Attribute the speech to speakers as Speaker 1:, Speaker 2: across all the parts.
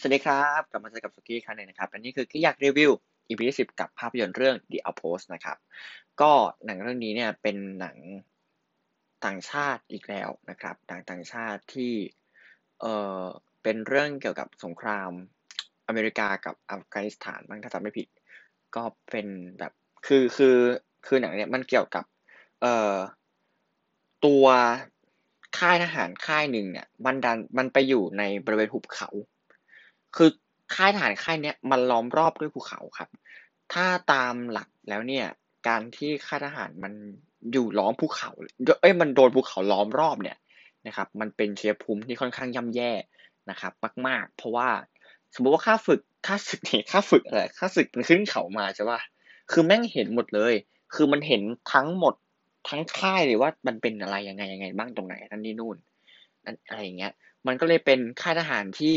Speaker 1: สวัสดีครับกลับมาเจอกับสุกี้ครั้งหนึ่งนะครับอันนี้คือกี้อยากรีวิว EP ที่สิบกับภาพยนตร์เรื่อง The Outpost นะครับ ก็หนังเรื่องนี้เนี่ยเป็นหนังต่างชาติอีกแล้วนะครับหนังต่างชาติที่เอ่อเป็นเรื่องเกี่ยวกับสงครามอเมริกากับอัฟกานิสถานบ้างถ้าจำไม่ผิด ก็เป็นแบบคือคือคือหนังเนี่ยมันเกี่ยวกับเอ่อตัวค่ายทหารค่ายหนึ่งเนี่ยมันดันมันไปอยู่ในบริเวณหุบเขา คือค่ายทหารค่ายเนี้ยมันล้อมรอบด้วยภูเขาครับ ถ้าตามหลักแล้วเนี่ย การที่ค่ายทหารมันอยู่ล้อมภูเขา เอ้ยมันโดนภูเขาล้อมรอบเนี่ยนะครับ มันเป็นเชื้อภูมิที่ค่อนข้างย่ำแย่นะครับ มาก ๆ เพราะว่าสมมติว่าค่าฝึกค่าศึกเนี่ยค่าฝึกอะไรค่าศึกมันขึ้นเขามาใช่ป่ะคือแม่งเห็นหมดเลย คือมันเห็นทั้งหมดทั้งค่ายเลยว่ามันเป็นอะไรยังไงยังไงบ้างตรงไหนนั่นนี่นู่นนั่นอะไรอย่างเงี้ย มันก็เลยเป็นค่ายทหารที่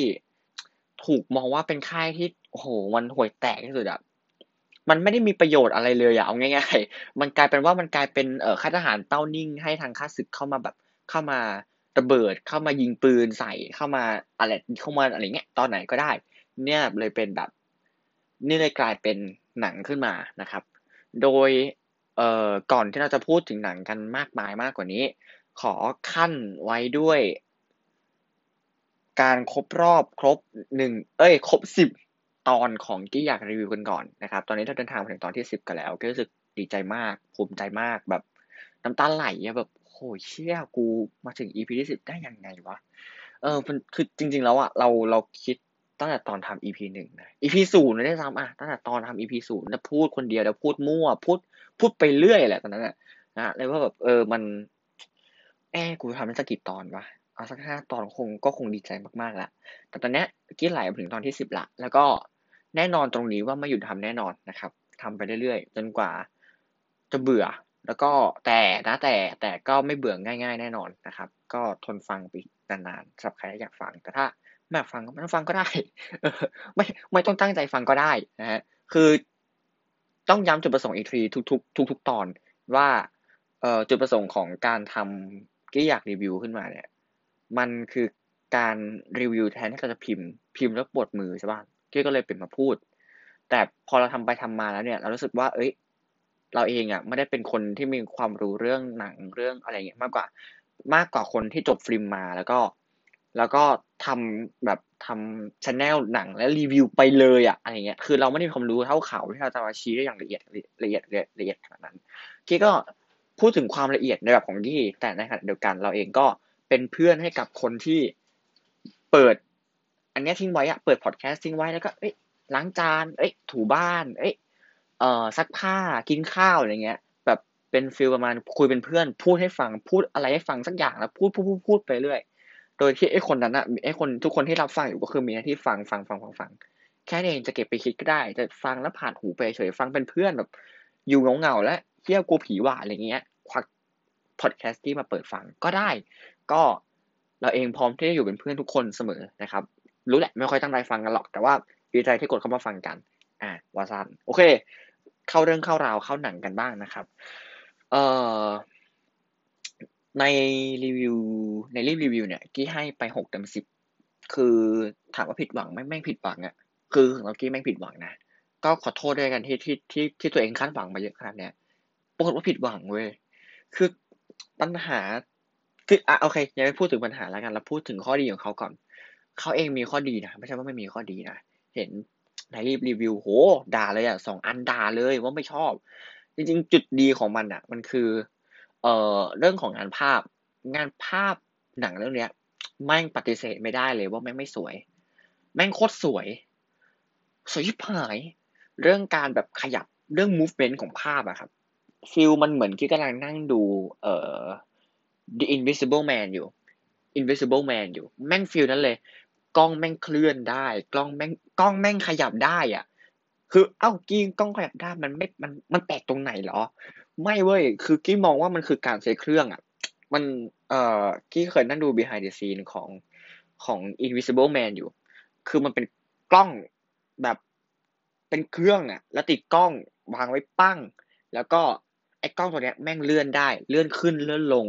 Speaker 1: ถูกมองว่าเป็นค่ายที่โอ้โหมันห่วยแตกที่สุดอะมันไม่ได้มีประโยชน์อะไรเลยอะเอาง่ายๆ มันกลายเป็นว่ามันกลายเป็นเอ่อค่ายทหารเต้านิ่งให้ทางค่าศึกเข้ามาแบบเข้ามาระเบิดเข้ามายิงปืนใส่เข้ามาอะไรเข้ามาอะไรเงี้ยตอนไหนก็ได้ เนี่ยเลยเป็นแบบ นี่เลยกลายเป็นหนังขึ้นมานะครับ โดยเอ่อก่อนที่เราจะพูดถึงหนังกันมากมายมากกว่านี้ ขอขั้นไว้ด้วย การครบรอบครบหนึ่งเอ้ย ครบสิบตอนของกี้อยากรีวิวกันก่อนนะครับ ตอนนี้เราเดินทางมาถึงตอนที่สิบกันแล้วก็รู้สึกดีใจมากภูมิใจมากแบบน้ำตาไหลอะแบบโหเชี่ยกูมาถึง EP ที่สิบได้ยังไงวะเออมันคือจริง ๆ แล้วอะเราเราคิดตั้งแต่ตอนทำ EP หนึ่งนะ EP ศูนย์ได้ซ้ำอะตั้งแต่ตอนทำ EP ศูนย์แล้วพูดคนเดียวแล้วพูดมั่วพูดพูดไปเรื่อยแหละตอนนั้นอะนะเลยว่าแบบเออมัน แอบกูทำได้สักกี่ตอนวะ เอาสักห้าตอนคงก็คงดีใจมากๆละแต่ตอนนี้กี้ไหลถึงตอนที่สิบละ แล้วก็แน่นอนตรงนี้ว่าไม่หยุดทำแน่นอนนะครับทำไปเรื่อยๆ จนกว่าจะเบื่อ แล้วก็แต่นะแต่แต่ก็ไม่เบื่อง่าย ๆ แน่นอนนะครับ ก็ทนฟังไปนานๆสำหรับใครที่อยากฟังแต่ถ้าไม่อยากฟังก็ไม่ต้องฟังก็ได้ไม่ไม่ต้องตั้งใจฟังก็ได้นะฮะคือต้องย้ำจุดประสงค์อีกทีทุกๆทุกๆตอนว่าเอ่อจุดประสงค์ของการทำกี้อยากรีวิวขึ้นมาเนี่ย มันคือการรีวิวแทนที่เราจะพิมพ์ พิมพ์แล้วปวดมือใช่ป่ะเก้ก็เลยเป็นมาพูด แต่พอเราทำไปทำมาแล้วเนี่ย เรารู้สึกว่า เอ้ย เราเองอะไม่ได้เป็นคนที่มีความรู้เรื่องหนังเรื่องอะไรเงี้ยมากกว่า มากกว่าคนที่จบฟิล์มมาแล้วก็ แล้วก็ทำแบบทำชแนลหนังแล้วรีวิวไปเลยอะอะไรเงี้ยคือเราไม่ได้มีความรู้เท่าเขาที่เราจะมาชี้ได้อย่างละเอียดละเอียดละเอียดขนาดนั้นที่ก็พูดถึงความละเอียดในแบบของที่แต่ในขณะเดียวกันเราเองก็ เป็นเพื่อนให้กับคนที่เปิด อันนี้ทิ้งไว้อะเปิดพอดแคสต์ทิ้งไว้แล้วก็เอ้ยล้างจาน เอ้ยถูบ้าน เอ้ยเอ่อซักผ้ากินข้าวอะไรเงี้ย แบบเป็นฟิลประมาณคุยเป็นเพื่อน พูดให้ฟังพูดอะไรให้ฟังสักอย่างแล้วพูดพูดพูดพูดไปเรื่อยโดยที่ไอ้คนนั้นอะไอ้คนทุกคนที่รับฟังอยู่ก็คือมีหน้าที่ฟังฟังฟังฟังฟังแค่นี้เองจะเก็บไปคิดก็ได้จะฟังแล้วผ่านหูไปเฉยฟังเป็นเพื่อนแบบ อยู่เงาเงาแล้วเที่ยวกูผีหว่าอะไรเงี้ยควักพอดแคสต์ที่มาเปิดฟังก็ได้ ก็เราเองพร้อมที่จะอยู่เป็นเพื่อนทุกคนเสมอนะครับ รู้แหละไม่ค่อยตั้งใจฟังกันหรอก แต่ว่าดีใจที่กดเข้ามาฟังกัน อ่าวาซันโอเค เข้าเรื่องเข้าราวเข้าหนังกันบ้างนะครับ เอ่อในรีวิวในรีวิวเนี่ยกี้ให้ไปหกเต็มสิบคือถามว่าผิดหวังไหมไม่งผิดหวังอะคือเรากี้ไม่งผิดหวังนะก็ขอโทษด้วยกันที่ที่ที่ที่ตัวเองคาดหวังมาเยอะขนาดเนี้ยปรากฏว่าผิดหวังเว้ยคือปัญหา คืออะโอเคยังไม่พูดถึงปัญหาแล้วกันเราพูดถึงข้อดีของเขาก่อน เขาเองมีข้อดีนะไม่ใช่ว่าไม่มีข้อดีนะเห็นในรีบรีวิวโหด่าเลยอะสองอันด่าเลยว่าไม่ชอบ จริง ๆ จุดดีของมันอะ มันคือ เอ่อเรื่องของงานภาพ งานภาพหนังเรื่องเนี้ยแม่งปฏิเสธไม่ได้เลยว่าแม่งไม่สวย แม่งโคตรสวย สวยชิบหาย เรื่องการแบบขยับเรื่อง movement ของภาพอะครับฟิลมันเหมือนที่กำลังนั่งดู เอ่อ The Invisible Man อยู่ Invisible Man อยู่ แม่งฟิลนั้นเลย กล้องแม่งเคลื่อนได้ กล้องแม่งกล้องแม่งขยับได้อะ คือเอ้ากี้กล้องขยับได้มันไม่มันมันแปลกตรงไหนหรอ ไม่เว้ย คือกี้มองว่ามันคือการใช้เครื่องอะ มันเอ่อกี้เคยนั่งดู behind the scene ของของ Invisible Man อยู่ คือมันเป็นกล้องแบบเป็นเครื่องอะ แล้วติดกล้องวางไว้ปั้ง แล้วก็ไอ้กล้องตัวเนี้ยแม่งเลื่อนได้ เลื่อนขึ้นเลื่อนลง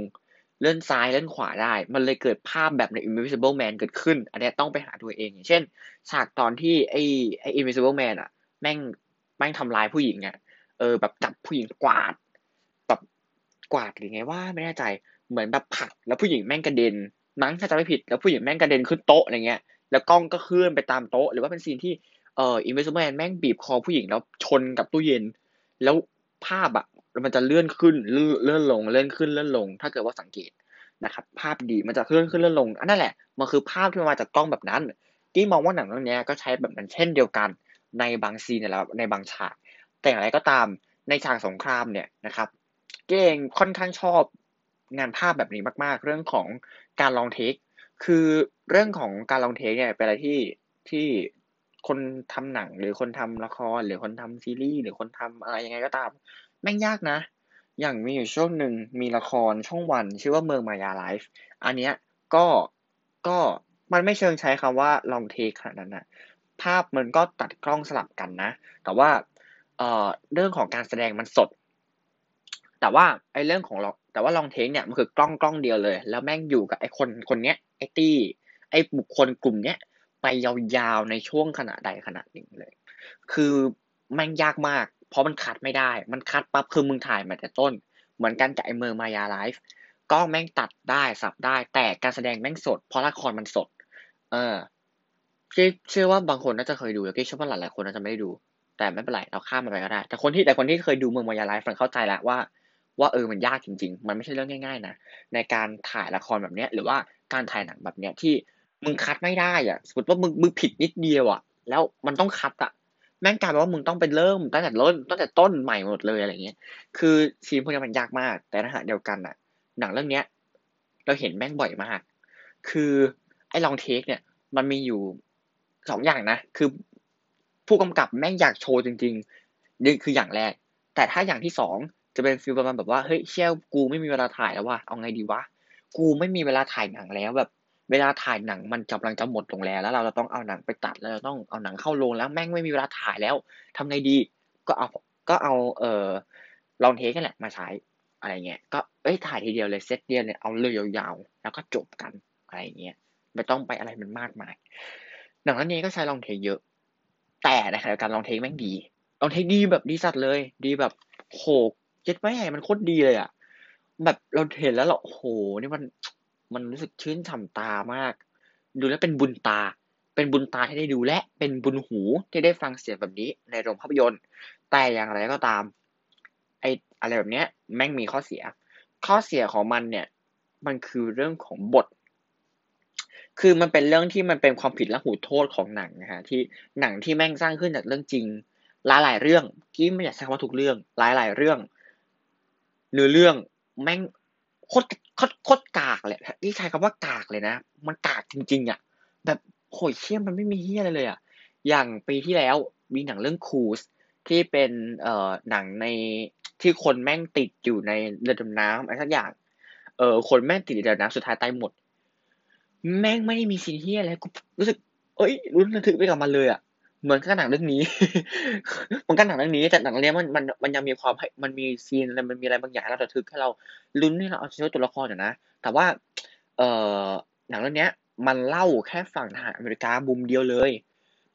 Speaker 1: เลื่อนซ้ายเลื่อนขวาได้ มันเลยเกิดภาพแบบใน Invisible Man เกิดขึ้น อันนี้ต้องไปหาตัวเอง อย่างเช่น ฉากตอนที่ไอ้ไอ้ Invisible Man อะแม่งแม่งทำลายผู้หญิงอะเออแบบจับผู้หญิงกวาดแบบกวาดหรือไงว่าไม่แน่ใจเหมือนแบบผลักแล้วผู้หญิงแม่งกระเด็นมั้งถ้าจำไม่ผิด แล้วผู้หญิงแม่งกระเด็นขึ้นโต๊ะอะไรเงี้ย แล้วกล้องก็เคลื่อนไปตามโต๊ะ หรือว่าเป็นซีนที่เอ่อ Invisible Man แม่งบีบคอผู้หญิงแล้วชนกับตู้เย็น แล้วภาพอะ มันจะเลื่อนขึ้นเลื่อนลงเลื่อนขึ้นเลื่อนลง ถ้าเกิดว่าสังเกตนะครับ ภาพดีมันจะเคลื่อนขึ้นเลื่อนลงอันนั่นแหละมันคือภาพที่มาจากกล้องแบบนั้นที่มองว่าหนังเรื่องนี้ก็ใช้แบบนั้นเช่นเดียวกันในบางซีนแล้วในบางฉาก แต่อย่างไรก็ตามในฉากสงครามเนี่ยนะครับ เก่งค่อนข้างชอบงานภาพแบบนี้มาก ๆ เรื่องของการลองเทค คือเรื่องของการลองเทคเนี่ยเป็นอะไรที่ที่คนทำหนังหรือคนทำละครหรือคนทำซีรีส์หรือคนทำอะไรยังไงก็ตาม แม่งยากนะ อย่างมีอยู่ช่วงหนึ่งมีละครช่องวัน ชื่อว่าเมืองมายาไลฟ์อันเนี้ยก็ก็มันไม่เชิงใช้คำว่าลองเทคขนาดนั้นนะภาพมันก็ตัดกล้องสลับกันนะ แต่ว่าเอ่อเรื่องของการแสดงมันสด แต่ว่าไอ้เรื่องของแต่ว่าลองเทคเนี่ยมันคือกล้องกล้องเดียวเลย แล้วแม่งอยู่กับไอ้คนคนเนี้ยไอ้ตี้ไอ้บุคคลกลุ่มเนี้ยไปยาวๆในช่วงขณะใดขณะหนึ่งเลย คือแม่งยากมาก เพราะมันคัดไม่ได้ มันคัดปั๊บคือมึงถ่ายมาแต่ต้น เหมือนกันกับไอ้เมืองมายาไลฟ์กล้องแม่งตัดได้สับได้ แต่การแสดงแม่งสด เพราะละครมันสด เออพี่เชื่อว่าบางคนน่าจะเคยดูแล้วพี่เชื่อว่าหลายๆคนน่าจะไม่ได้ดู แต่ไม่เป็นไรเราข้ามมันไปก็ได้ แต่คนที่แต่คนที่เคยดูเมืองมายาไลฟ์มันเข้าใจแล้วว่า ว่าเออมันยากจริง ๆ มันไม่ใช่เรื่องง่าย ๆ นะในการถ่ายละครแบบเนี้ย หรือว่าการถ่ายหนังแบบเนี้ยที่มึงคัดไม่ได้อะสมมติว่ามึงมึงผิดนิดเดียวอะ แล้วมันต้องคัดอะ แม่งกลายเป็นว่ามึงต้องไปเริ่มตั้งแต่ต้นตั้งแต่ต้นใหม่หมดเลยอะไรเงี้ย คือซีนพวกนี้มันยากมาก แต่ในขณะเดียวกันอะหนังเรื่องเนี้ย เราเห็นแม่งบ่อยมาก คือไอ้ลองเทคเนี่ย มันมีอยู่สองอย่างนะ คือผู้กำกับแม่งอยากโชว์จริงๆนี่คืออย่างแรก แต่ถ้าอย่างที่สองจะเป็นฟีลประมาณแบบว่าเฮ้ยเชี่ยกูไม่มีเวลาถ่ายแล้วว่ะเอาไงดีวะกูไม่มีเวลาถ่ายหนังแล้วแบบ เวลาถ่ายหนังมันกำลังจะหมดลงแล้วแล้ว เราต้องเอาหนังไปตัดแล้วเราต้องเอาหนังเข้าโรงแล้วแม่งไม่มีเวลาถ่ายแล้วทำไงดี ก็เอาก็เอาเออลองเทคกันแหละมาใช้อะไรเงี้ยก็เอ้ยถ่ายทีเดียวเลยเซตเดียวเนี่ยเอาเลยยาวๆแล้วก็จบกันอะไรเงี้ยไม่ต้องไปอะไรมันมากมายหนังเรื่องนี้ก็ใช้ลองเทคเยอะ แต่ในขณะเดียวกันลองเทคแม่งดีลองเทคดีแบบดีสัตว์เลย ดีแบบโหเจ็ดแม่มันโคตรดีเลยอะแบบเราเห็นแล้วเราโหนี่มัน มันรู้สึกชื่นฉ่ำตามาก ดูแล้วเป็นบุญตา เป็นบุญตาที่ได้ดูและเป็นบุญหูที่ได้ฟังเสียงแบบนี้ในโรงภาพยนตร์ แต่อย่างไรก็ตาม ไออะไรแบบเนี้ยแม่งมีข้อเสีย ข้อเสียของมันเนี่ย มันคือเรื่องของบท คือมันเป็นเรื่องที่มันเป็นความผิดและหูโทษของหนังนะฮะที่หนังที่แม่งสร้างขึ้นจากเรื่องจริงหลายหลายเรื่องที่ไม่อยากใช้คำว่าทุกเรื่อง หลายหลายเรื่อง เนื้อเรื่องแม่ง โคตรโคตรคตรกากเลยที่ใช้คำว่ากากเลยนะ มันกากจริง ๆ อะ แบบโหยเชี่ยมันไม่มีเฮียอะไรเลยอะ อย่างปีที่แล้วมีหนังเรื่องคูสที่เป็นเอ่อหนังในที่คนแม่งติดอยู่ในเรือดำน้ำอะไรสักอย่าง เออคนแม่งติดเรือดำน้ำสุดท้ายตายหมด แม่งไม่ได้มีซีนเฮียอะไรกูรู้สึก เอ้ยรุ้นระทึกไปกับมันเลยอะ เหมือนกับหนังเรื่องนี้ มันก็หนังเรื่องนี้แต่หนังเรื่องนี้มันมันมันยังมีความให้มันมีซีนอะไรมันมีอะไรบางอย่างเราระทึกให้เราลุ้นให้เราเอาใช่วยตัวละครอยู่นะ แต่ว่า เอ่อหนังเรื่องนี้มันเล่าแค่ฝั่งทหารอเมริกามุมเดียวเลย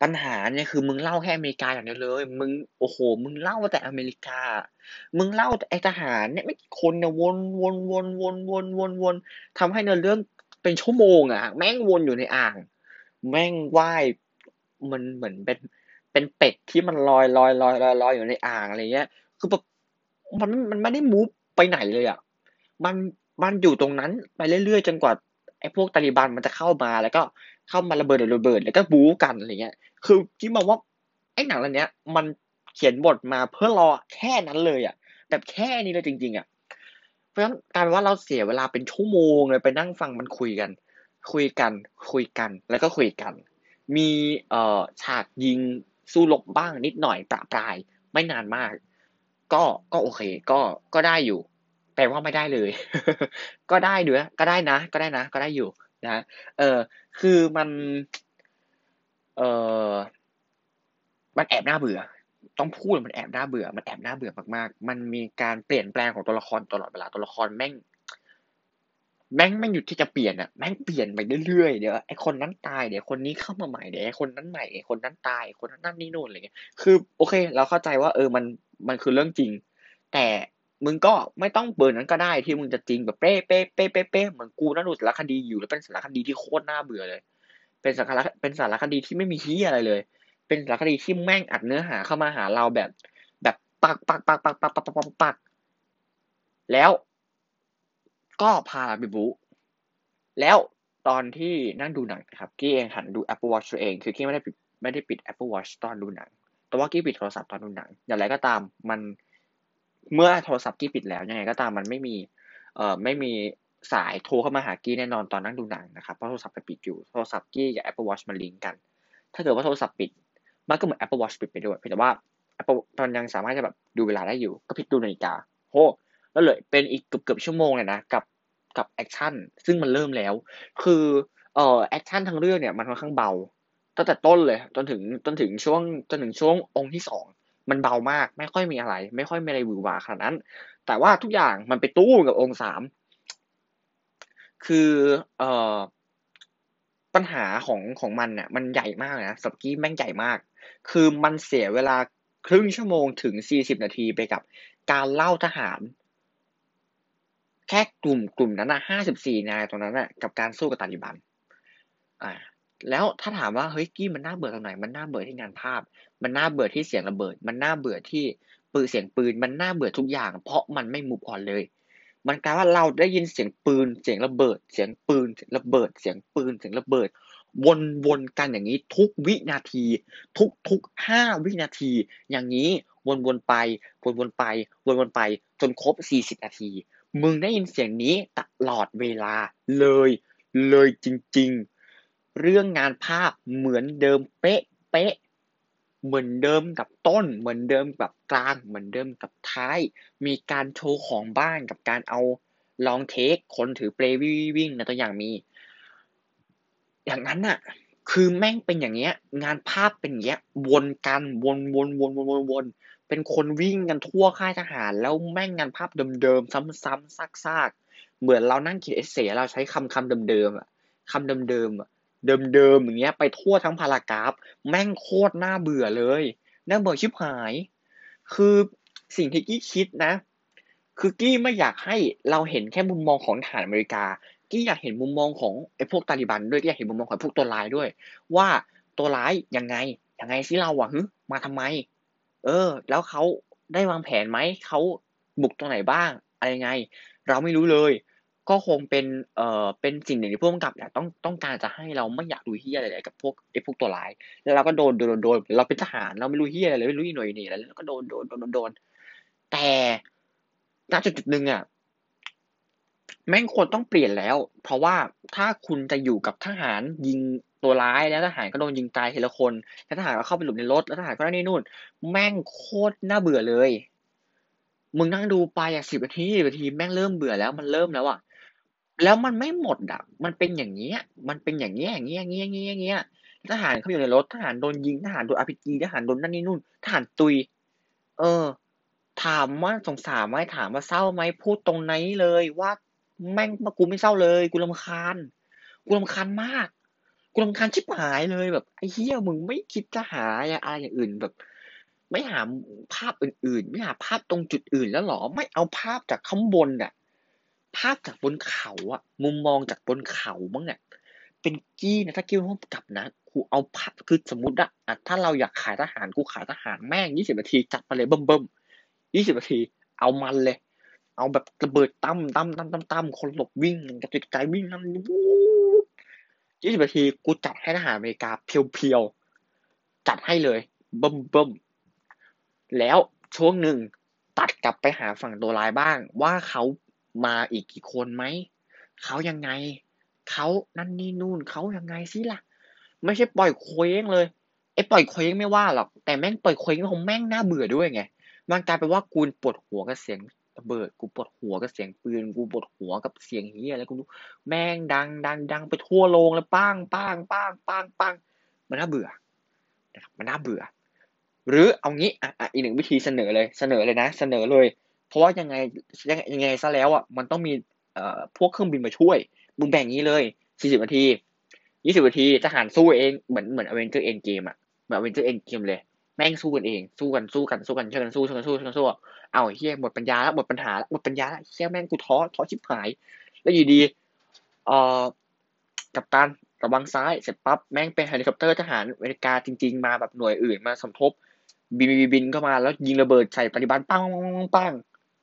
Speaker 1: ปัญหาเนี่ยคือมึงเล่าแค่อเมริกาอย่างเดียวเลย มึงโอ้โห มึงเล่าแต่อเมริกา มึงเล่าแต่ไอทหารเนี่ยไม่คนเนี่ยวนวนวนวนวนวนวนทำให้เนื้อเรื่องเป็นชั่วโมงอะ แม่งวนอยู่ในอ่าง แม่งว่าย มันเหมือนเป็นเป็นเป็ดที่มันลอยลอยลอยลอยลอยอยู่ในอ่างอะไรเงี้ย คือแบบมันมันไม่ได้มูฟไปไหนเลยอะ มันมันอยู่ตรงนั้นไปเรื่อยๆจนกว่าไอ้พวกตาลิบันมันจะเข้ามาแล้วก็เข้ามาระเบิดระเบิด แล้วก็บู๊กันอะไรเงี้ย คือที่มองว่าไอ้หนังเรื่องนี้มันเขียนบทมาเพื่อรอแค่นั้นเลยอะแบบแค่นี้เลยจริง ๆอะเพราะฉะนั้นการว่าเราเสียเวลาเป็นชั่วโมงเลยไปนั่งฟังมันคุยกัน คุยกัน คุยกันแล้วก็คุยกัน มีเอ่อฉากยิงสู้รบบ้างนิดหน่อยประปราย ไม่นานมาก ก็ก็โอเค ก็ก็ได้อยู่ แปลว่าไม่ได้เลย ก็ได้ด้วยก็ได้นะ ก็ได้นะ ก็ได้อยู่นะเออคือมันเออมันแอบน่าเบื่อ ต้องพูดมันแอบน่าเบื่อ มันแอบน่าเบื่อมากๆ มันมีการเปลี่ยนแปลงของตัวละครตลอดเวลา ตัวละครแม่ง แม่งไม่หยุดที่จะเปลี่ยนอะแม่งเปลี่ยนไปเรื่อยๆเดี๋ยวไอ้คนนั้นตายเดี๋ยวคนนี้เข้ามาใหม่เดี๋ยวไอ้คนนั้นใหม่ไอ้คนนั้นตายคนนั้นนั่นนี่นู่นอะไรเงี้ยคือโอเค เราเข้าใจว่าเออมันมันคือเรื่องจริง แต่มึงก็ไม่ต้องเบอร์นั้นก็ได้ที่มึงจะจริงแบบเป๊ะเป๊ะเป๊ะเป๊ะเป๊ะเหมือนกูนั่งดูสารคดีอยู่แล้วเป็นสารคดีที่โคตรน่าเบื่อเลย เป็นสารคเป็นสารคดีที่ไม่มีที่อะไรเลย เป็นสารคดีที่แม่งอัดเนื้อหาเข้ามาหาเราแบบ แบบปักปักปักปักปักปักปักปักปักแล้ว ก็พาไปบุ แล้วตอนที่นั่งดูหนังนะครับ กี้เองหันดู Apple Watch ตัวเอง คือกี้ไม่ได้ปิดไม่ได้ปิด Apple Watch ตอนดูหนัง แต่ว่ากี้ปิดโทรศัพท์ตอนดูหนัง อย่างไรก็ตามมันเมื่อโทรศัพท์กี้ปิดแล้วยังไงก็ตามมันไม่มีเอ่อไม่มีสายโทรเข้ามาหากี้แน่นอนตอนนั่งดูหนังนะครับเพราะโทรศัพท์ไปปิดอยู่โทรศัพท์กี้กับ Apple Watch มันลิงก์กัน ถ้าเกิดว่าโทรศัพท์ปิดมันก็เหมือน Apple Watch ปิดไปด้วยเพียงแต่ว่า Apple มันยังสามารถจะแบบดูเวลาได้อยู่ ก็พลิกดูนาฬิกา โห แล้วเลยเป็นอีกเกือบเกือบชั่วโมงเลยนะกับกับแอคชั่นซึ่งมันเริ่มแล้ว คือเอ่อแอคชั่นทั้งเรื่องเนี่ยมันค่อนข้างเบาตั้งแต่ต้นเลยจนถึงจนถึงช่วงจนถึงช่วงองก์ที่สองมันเบามาก ไม่ค่อยมีอะไร ไม่ค่อยมีอะไรหวือหวาขนาดนั้น แต่ว่าทุกอย่างมันไปตู้มกับองก์สามคือเอ่อปัญหาของของมันเนี่ยมันใหญ่มากนะสกี้แม่งใหญ่มาก คือมันเสียเวลาครึ่งชั่วโมงถึงสี่สิบนาทีไปกับการเล่าทหาร แค่กลุ่มกลุ่มนั้นอะห้าสิบสี่นายตรงนั้นอะกับการสู้กับตาลิบัน อ่า แล้วถ้าถามว่าเฮ้ยกี้มันน่าเบื่อตรงไหน มันน่าเบื่อที่งานภาพ มันน่าเบื่อที่เสียงระเบิด มันน่าเบื่อที่ปืนเสียงปืน มันน่าเบื่อทุกอย่าง เพราะมันไม่มุกอ่อนเลย มันกลายว่าเราได้ยินเสียงปืน เสียงระเบิด เสียงปืน เสียงระเบิด เสียงปืน เสียงระเบิด วนวนกันอย่างนี้ทุกวินาที ทุกทุกห้าวินาที อย่างนี้วนวนไป วนวนไป วนวนไป จนครบสี่สิบนาที มึงได้ยินเสียงนี้ตลอดเวลาเลย เลยจริง ๆ เรื่องงานภาพเหมือนเดิมเป๊ะเป๊ะเหมือนเดิมกับต้น เหมือนเดิมกับกลาง เหมือนเดิมกับท้าย มีการโชว์ของบ้านกับการเอาลองเทคคนถือเปลวิ่งนะตัวอย่างมี อย่างนั้นน่ะ คือแม่งเป็นอย่างเงี้ย งานภาพเป็นอย่างเงี้ย วนกันวนวนวนวนวนวน เป็นคนวิ่งกันทั่วค่ายทหาร แล้วแม่งงานภาพเดิมๆซ้ำๆซากๆ เหมือนเรานั่งเขียนเอเซ่เราใช้คำคำเดิมๆอะคำเดิมๆอะเดิมๆอย่างเงี้ยไปทั่วทั้งพารากราฟ แม่งโคตรน่าเบื่อเลยน่าเบื่อชิบหาย คือสิ่งที่กี้คิดนะ คือกี้ไม่อยากให้เราเห็นแค่มุมมองของทหารอเมริกา กี้อยากเห็นมุมมองของไอ้พวกตาลิบันด้วยกี้อยากเห็นมุมมองของพวกตัวร้ายด้วย ว่าตัวร้ายยังไงยังไงสิเราอะฮึมาทำไม เออ แล้วเขาได้วางแผนไหมเขาบุกตรงไหนบ้าง อะไรไง เราไม่รู้เลย ก็คงเป็นเอ่อเป็นสิ่งหนึ่งที่ผู้กำกับเนี่ยต้องต้องการจะให้เราไม่อยากดูเฮียอะไรกับพวกไอ้พวกตัวร้าย แล้วเราก็โดนโดนโดนเราเป็นทหารเราไม่รู้เฮียอะไรเลยไม่รู้อีหน่วยนี่แล้วก็โดนโดนโดนโดนแต่ณจุดจุดหนึ่งอะ แม่งควรต้องเปลี่ยนแล้ว เพราะว่าถ้าคุณจะอยู่กับทหารยิงตัวร้ายแล้วทหารก็โดนยิงตายทีละคนแล้วทหารก็เข้าไปหลบในรถแล้วทหารก็นั่นนี่นู่น แม่งโคตรน่าเบื่อเลย มึงนั่งดูไปอะสิบนาทีสิบนาทีแม่งเริ่มเบื่อแล้วมันเริ่มแล้วอะแล้วมันไม่หมดอะ มันเป็นอย่างเงี้ย มันเป็นอย่างเงี้ยอย่างเงี้ยอย่างเงี้ยอย่างเงี้ยอย่างเงี้ยทหารเขาอยู่ในรถทหารโดนยิงทหารโดนอาพีจีทหารโดนนั่นนี่นู่นทหารตุย เออ ถามว่าสงสารไหมถามว่าเศร้าไหมพูดตรงไหนเลยว่า แม่งกูไม่เศร้าเลย กูรำคาญ กูรำคาญมาก กูรำคาญชิบหายเลยแบบไอ้เหี้ยมึงไม่คิดจะหาอะไรอย่างอื่นแบบ ไม่หาภาพอื่นๆ ไม่หาภาพตรงจุดอื่นแล้วหรอ ไม่เอาภาพจากข้างบนอะภาพจากบนเขาอะมุมมองจากบนเขาบ้างอะเป็นกี้นะถ้ากี้ร่วมกับนะกูเอาภาพคือสมมติอะถ้าเราอยากขายทหารกูขายทหารแม่งยี่สิบนาทีจัดมาเลยเบิ่มเบิ่มยี่สิบนาที เอามันเลย เอาแบบระเบิดตั้มตั้มตั้มตั้มตั้มคนหลบวิ่งกระจุกใจวิ่งนั่นวูยี่สิบนาทีกูจัดให้ทหารอเมริกาเพียวๆ จัดให้เลยเบิ่มเบิ่มแล้วช่วงหนึ่งตัดกลับไปหาฝั่งตัวร้ายบ้าง ว่าเขามาอีกกี่คนไหม เขายังไง เขานั่นนี่นู่นเขายังไงสิล่ะ ไม่ใช่ปล่อยเคว้งเลยไอ้ปล่อยเคว้งไม่ว่าหรอก แต่แม่งปล่อยเคว้งของแม่งน่าเบื่อด้วยไงมันกลายเป็นว่ากูปวดหัวกับเสียง ระเบิด กูปวดหัวกับเสียงปืน กูปวดหัวกับเสียงเฮียอะไรกูแม่งดัง ดัง ดังไปทั่วโรงแล้วป้างป้างป้างป้างป้างมันน่าเบื่อนะครับมันน่าเบื่อ หรือเอางี้อะอีกหนึ่งวิธีเสนอเลยเสนอเลยนะ เสนอเลย เพราะว่ายังไงยังไงซะแล้วอะมันต้องมีเอ่อพวกเครื่องบินมาช่วยมึงแบบงี้เลยสี่สิบนาทียี่สิบนาทีทหารสู้เองเหมือนเหมือน Avengers Endgame อะเหมือน Avengers Endgame เลย แม่งสู้กันเอง สู้กัน สู้กัน สู้กันช่วยกันสู้ช่วยกันสู้ช่วยกันสู้ เอาเหี้ยหมดปัญญาแล้วหมดปัญญาแล้วหมดปัญญาแล้วเหี้ยแม่งกูท้อ ท้อชิบหาย แล้วอยู่ดี เอ่อ กัปตันระวังซ้าย เสร็จปั๊บ แม่งเป็นเฮลิคอปเตอร์ทหารอเมริกาจริง ๆ มาแบบหน่วยอื่นมาสมทบ บินบินบินเข้ามา แล้วยิงระเบิดใส่ตาลิบันปังปัง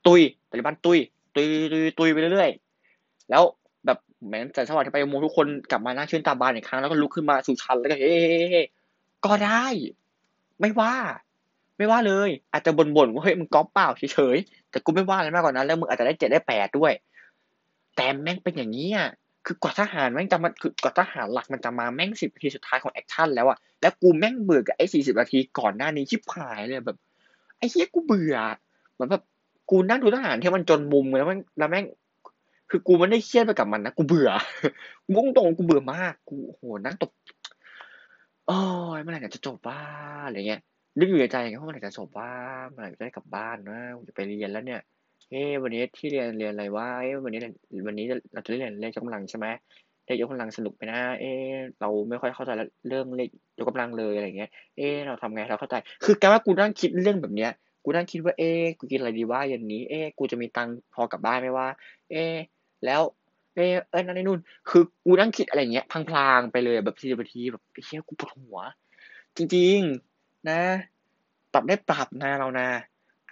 Speaker 1: ตุยตาลิบันตุย ตุยตุยตุยไปเรื่อยๆ แล้วแบบเหมือนแสงสว่างที่ไปโมทุกคนกลับมาหน้าชื่นตาบานอีกครั้งแล้วก็ลุกขึ้นมาสู้กันแล้วก็เฮ้ก็ได้ ไม่ว่า ไม่ว่าเลย อาจจะบ่นๆว่าเฮ้ยมึงก๊อปเปล่าเฉยๆแต่กูไม่ว่าอะไรมากกว่านั้น แล้วมึงอาจจะได้เจ็ดได้แปดด้วย แต่แม่งเป็นอย่างนี้อะคือกว่าทหารแม่งจะมาคือกว่าทหารหลักมันจะมาแม่งสิบนาทีสุดท้ายของแอคชั่นแล้วอะแล้วกูแม่งเบื่อกับไอ้สี่สิบนาทีก่อนหน้านี้ชิบหายเลยแบบไอ้เหี้ยกูเบื่อเหมือนแบบกูนั่งดูทหารที่มันจนมุมแล้วแม่งแล้วแม่ง คือกูไม่ได้เครียดไปกับมันนะกูเบื่อกูพุ่งตรงกูเบื่อมากกูโหนั่งตบ โอ้ยเมื่อไหร่จะจบบ้าอะไรเงี้ยนึกอยู่ในใจไงว่าเมื่อไหร่จะจบบ้าเมื่อไหร่จะได้กลับบ้านนะจะไปเรียนแล้วเนี่ยเอ้วันนี้ที่เรียนเรียนอะไรวะเอ้วันนี้วันนี้เราจะเรียนเลขยกกำลังใช่ไหมเลขยกกำลังสนุกไหมนะ เอ้เราไม่ค่อยเข้าใจเรื่องเลขยกกำลังเลยอะไรเงี้ย เอ้เราทำไงเราเข้าใจ คือการว่ากูนั่งคิดเรื่องแบบเนี้ย กูนั่งคิดว่าเอ้กูกินอะไรดีว่าอย่างนี้ เอ้กูจะมีตังค์พอกลับบ้านไหมว่า เอ้แล้ว เอ้เอ้นั่นนี่นู่น คือกูนั่งคิดอะไรเงี้ยพลางๆไปเลยแบบทีนาทีแบบเฮียกูปวดหัว จริง ๆ นะปรับได้ปรับนะเรานะ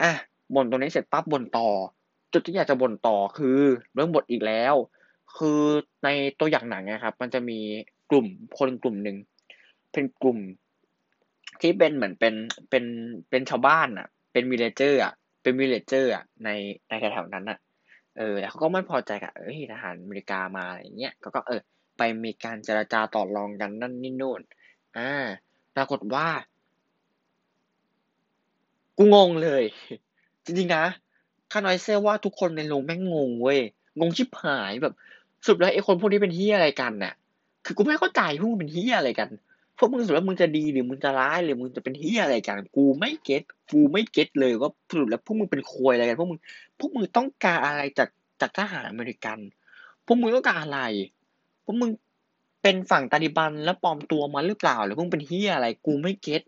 Speaker 1: อะบ่นตรงนี้เสร็จปั๊บบ่นต่อ จุดที่อยากจะบ่นต่อคือ เรื่องบทอีกแล้ว คือในตัวอย่างหนังนะครับ มันจะมีกลุ่มคนกลุ่มหนึ่งเป็นกลุ่ม ที่เป็นเหมือนเป็นเป็นเป็นชาวบ้านอะ เป็น villager อะเป็น villager อะในในแถวๆนั้นอะ เออแล้วเขาก็ไม่พอใจกับเอ้ยทหารอเมริกามาอะไรเงี้ยเขาก็เออ ไปมีการเจรจาต่อรองกันนั่นนี่นู่นอ่า ปรากฏว่า กูงงเลย จริงๆนะคาน้อยเซว่าทุกคนในโรงแม่งงงเว้ยงงชิบหายแบบ สุดแล้วไอ้คนพวกนี้เป็นเฮียอะไรกันน่ะ คือกูไม่เข้าใจพวกมึงเป็นเฮียอะไรกัน พวกมึงสุดแล้วมึงจะดีหรือมึงจะร้ายหรือมึงจะเป็นเฮียอะไรกัน กูไม่เก็ตกูไม่เก็ตเลยว่าสรุปแล้วพวกมึงเป็นควยอะไรกันพวกมึงพวกมึงต้องการอะไรจากจากทหารอเมริกัน พวกมึงต้องการอะไร พวกมึงเป็นฝั่งตาลิบันแล้วปลอมตัวมาหรือเปล่าหรือพวกมึงเป็นเฮียอะไร กูไม่เก็ต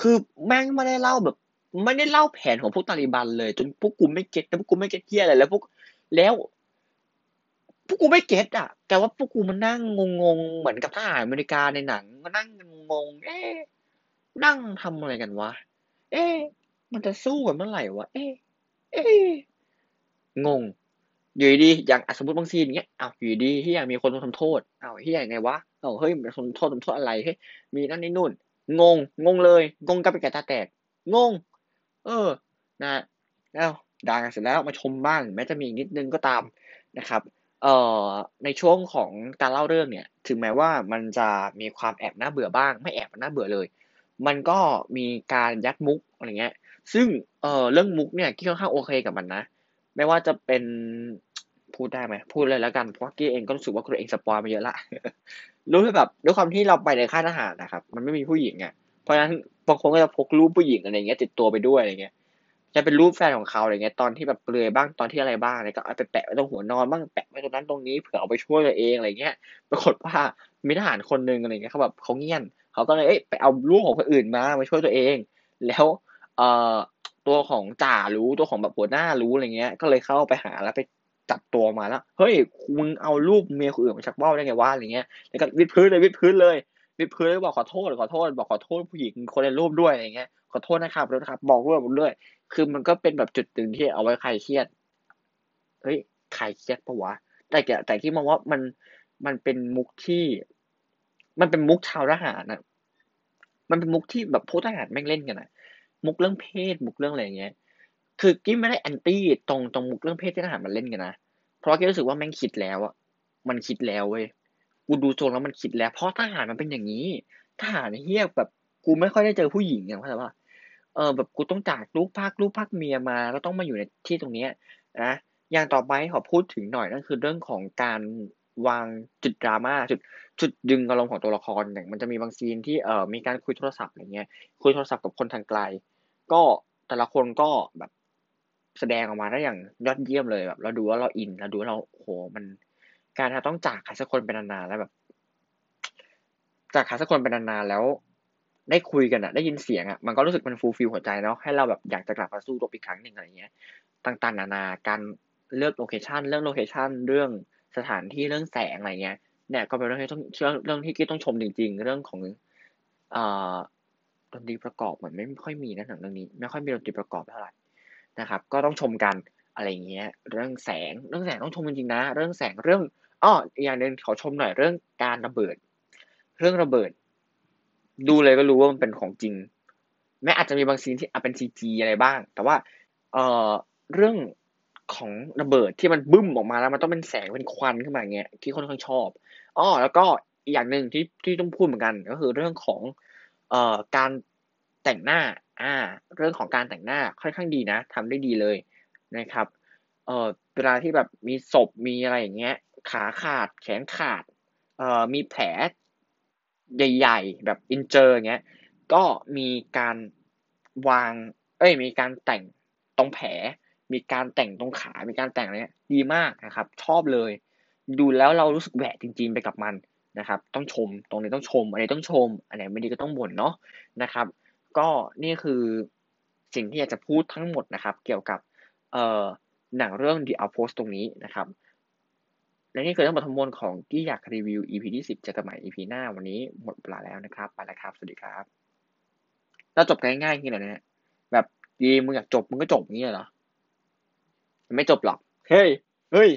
Speaker 1: คือแม่งไม่ได้เล่าแบบไม่ได้เล่าแผนของพวกตาลิบันเลย จนพวกกูไม่เก็ตแล้วพวกกูไม่เก็ตเฮียอะไรแล้วพวกแล้ว วกกูไม่เก็ตอะ แต่ว่าพวกกูมันนั่งงงๆ เหมือนกับทหารอเมริกาในหนังก็นั่งงงเอ๊ะนั่งทำอะไรกันวะ เอ๊ะมันจะสู้กันเมื่อไหร่วะ เอ๊ะเอ๊ะงง อยู่ดีอย่างสมมติบางซีนเงี้ยอ้าวอยู่ดีที่อยากมีคนทำโทษอ้าวที่อยากไงวะอ้าวเฮ้ยทำโทษทำโทษอะไรเฮ้ยมีนั่นนี่นู่น งง งงเลยงงกับเป็นกตาแตก งง เออ นะแล้วด่ากันเสร็จแล้วมาชมบ้างแม้จะมีอีกนิดนึงก็ตามนะครับ เอ่อในช่วงของการเล่าเรื่องเนี่ย ถึงแม้ว่ามันจะมีความแอบน่าเบื่อบ้าง ไม่แอบน่าเบื่อเลย มันก็มีการยัดมุกอะไรเงี้ย ซึ่งเอ่อเรื่องมุกเนี่ยกี้ค่อนข้างโอเคกับมันนะ ไม่ว่าจะเป็นพูดได้ไหมพูดเลยแล้วกันเพราะกี้เองก็รู้สึกว่าตัวเองสปอยมาเยอะละรู้แบบด้วยความที่เราไปในค่ายทหารนะครับ มันไม่มีผู้หญิงอะเพราะฉะนั้นบางคนก็จะพกรูปผู้หญิงอะไรเงี้ยติดตัวไปด้วยอะไรเงี้ย จะเป็นรูปแฟนของเขาอะไรเงี้ยตอนที่แบบเปลือยบ้างตอนที่อะไรบ้างอะไรก็เอาไปแปะไว้ตรงหัวนอนบ้างแปะไว้ตรงนั้นตรงนี้เผื่อเอาไปช่วยตัวเองอะไรเงี้ยปรากฏว่ามีทหารคนหนึ่งอะไรเงี้ยเขาแบบเขาเงียนเขาก็เลยเอ้ยไปเอารูปของคนอื่นมามาช่วยตัวเอง แล้วเอ่อตัวของจ่ารู้ตัวของแบบหัวหน้ารู้อะไรเงี้ย ก็เลยเข้าไปหาแล้วไปจับตัวมาแล้วเฮ้ยมึงเอารูปเมียคนอื่นมาชักว่าได้ไงวะอะไรเงี้ยแล้วก็วิดพื้นเลยวิดพื้นเลยวิดพื้นเลยบอกขอโทษขอโทษบอกขอโทษผู้หญิงคนในรูปด้วยอะไรเงี้ยขอโทษนะครับขอโทษครับบอกด้วยบอกด้วย คือมันก็เป็นแบบจุดหนึ่งที่เอาไว้คลายเครียด เฮ้ยคลายเครียดปะวะ แต่แต่ที่มองว่ามันมันเป็นมุกที่ มันเป็นมุกชาวทหารอะมันเป็นมุกที่แบบพวกทหารแม่งเล่นกันอะมุกเรื่องเพศ มุกเรื่องอะไรอย่างเงี้ย คือกี้ไม่ได้แอนตี้ตรงตรงมุกเรื่องเพศที่ทหารมันเล่นกันนะ เพราะกี้รู้สึกว่าแม่งคิดแล้วอะมันคิดแล้วเว้ย กูดูโจงแล้วมันคิดแล้ว เพราะทหารมันเป็นอย่างนี้ ทหารเฮี้ยแบบ กูไม่ค่อยได้เจอผู้หญิงอย่างเข้าใจป่ะ เออแบบกูต้องจากลูกพักลูกพักเมียมาก็ต้องมาอยู่ในที่ตรงเนี้ยนะอย่างต่อไปขอพูดถึงหน่อยนั่นคือเรื่องของการวางจุดดราม่าจุดจุดดึงอารมณ์ของตัวละครอย่างมันจะมีบางซีนที่เอ่อมีการคุยโทรศัพท์อะไรเงี้ยคุยโทรศัพท์กับคนทางไกล ก็แต่ละคนก็แบบแสดงออกมาได้อย่างยอดเยี่ยมเลยแบบ เราดูว่าเราอินเราดูว่าเราโหมันการที่ต้องจากใครสักคนเป็นนานๆแล้วแบบ จากใครสักคนเป็นนานๆแล้ว ได้คุยกันอะได้ยินเสียงอะมันก็รู้สึกมันฟูลฟิลหัวใจเนาะให้เราแบบอยากจะกลับมาสู้รบอีกครั้งหนึ่งอะไรเงี้ยต่างๆนานาการเลือก location เรื่อง location เรื่องสถานที่เรื่องแสงอะไรเงี้ยเนี่ยก็เป็นเรื่องที่ต้องเรื่องเรื่องที่กิ๊ต้องชมจริง ๆ เรื่องของเอ่อดนตรีประกอบเหมือนไม่ค่อยมีนะหนังเรื่องนี้ ไม่ค่อยมีดนตรีประกอบเท่าไหร่นะครับ ก็ต้องชมกันอะไรเงี้ย เรื่องแสงเรื่องแสงต้องชมจริงๆนะ เรื่องแสงเรื่องอ้ออีกอย่างหนึ่งขอชมหน่อยเรื่องการระเบิด เรื่องระเบิด ดูเลยก็รู้ว่ามันเป็นของจริง แม้อาจจะมีบาง scene ที่อาจเป็น CG อะไรบ้าง แต่ว่า เอ่อเรื่องของระเบิดที่มันบึ้มออกมาแล้วมันต้องเป็นแสงเป็นควันขึ้นมาอย่างเงี้ยที่ค่อนข้างชอบอ้อแล้วก็อีกอย่างหนึ่งที่ที่ต้องพูดเหมือนกัน ก็คือเรื่องของเอ่อการแต่งหน้า อ่า เรื่องของการแต่งหน้าค่อนข้างดีนะทำได้ดีเลยนะครับ เอ่อเวลาที่แบบมีศพมีอะไรอย่างเงี้ย ขาขาดแขนขาด เอ่อมีแผล ใหญ่ๆ แบบอินเจอร์เงี้ย ก็มีการวาง เอ้ย มีการแต่งตรงแผล มีการแต่งตรงขา มีการแต่งอะไรเนี้ยดีมากนะครับ ชอบเลย ดูแล้วเรารู้สึกแหวกจริงๆไปกับมันนะครับ ต้องชม ตรงนี้ต้องชมอันนี้ต้องชม อันไหนไม่ดีก็ต้องบ่นเนาะนะครับ ก็นี่คือสิ่งที่อยากจะพูดทั้งหมดนะครับ เกี่ยวกับเอ่อหนังเรื่อง The Outpost ตรงนี้นะครับ และนี่คือทั้งหมดทั้งมวลของที่อยากรีวิว EP ที่สิบเจอกันใหม่ EP หน้าวันนี้หมดเวลาแล้วนะครับไปแล้วครับ สวัสดีครับเราจบง่ายๆอย่างนี้เหรอเนี่ยแบบดีมึงอยากจบมึงก็จบอย่างนี้เหรอไม่จบหรอกเฮ้ยเฮ้ย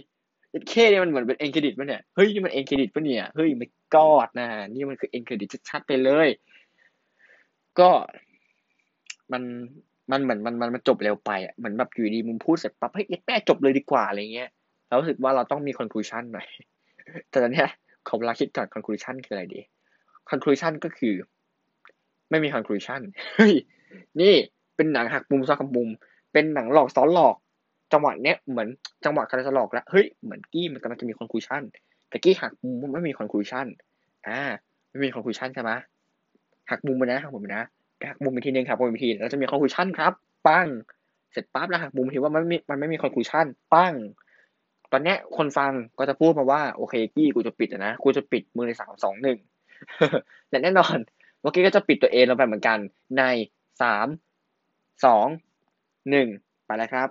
Speaker 1: เคเนี่ยมันเหมือนเป็น end credit ป่ะเนี่ยเฮ้ยนี่มัน end credit ป่ะเนี่ยเฮ้ยไม่กอดนะนี่มันคือ end credit ชัดๆไปเลย ก็มันมันเหมือนมันมันมันจบเร็วไปอะเหมือนแบบอยู่ดีมึงพูดเสร็จปั๊บเฮ้ยแม่งจบเลยดีกว่าอะไรเงี้ย เรารู้สึกว่าเราต้องมี conclusion หน่อย แต่ตอนเนี้ยขอเวลาคิดก่อน conclusion คืออะไรดี conclusion ก็คือ ไม่มี conclusion เฮ้ย นี่เป็นหนังหักมุมซ้อนกับมุม เป็นหนังหลอกซ้อนหลอก จังหวะเนี้ยเหมือนจังหวะการจะหลอกแล้ว เฮ้ย เหมือนกี้มันกำลังจะมี conclusion แต่กี้หักมุมไม่มี conclusion อ่า ไม่มี conclusion ใช่ไหมหักมุมไปนะหักมุมไปนะหักมุมอีกทีนึงครับมุมอีกทีแล้วจะมี conclusion ครับ ปัง เสร็จปั๊บแล้วหักมุมทีว่ามันไม่มันไม่มี conclusion ปั้ง อนเนี้ยคนฟังก็จะพูดมาว่าโอเคกี้กูจะปิดนะกูจะปิดมือในสามสองหนึ่งและแน่นอนเมื่อกี้ก็จะปิดตัวเองลงไปเหมือนกันในสามสองหนึ่งไปแล้วครับ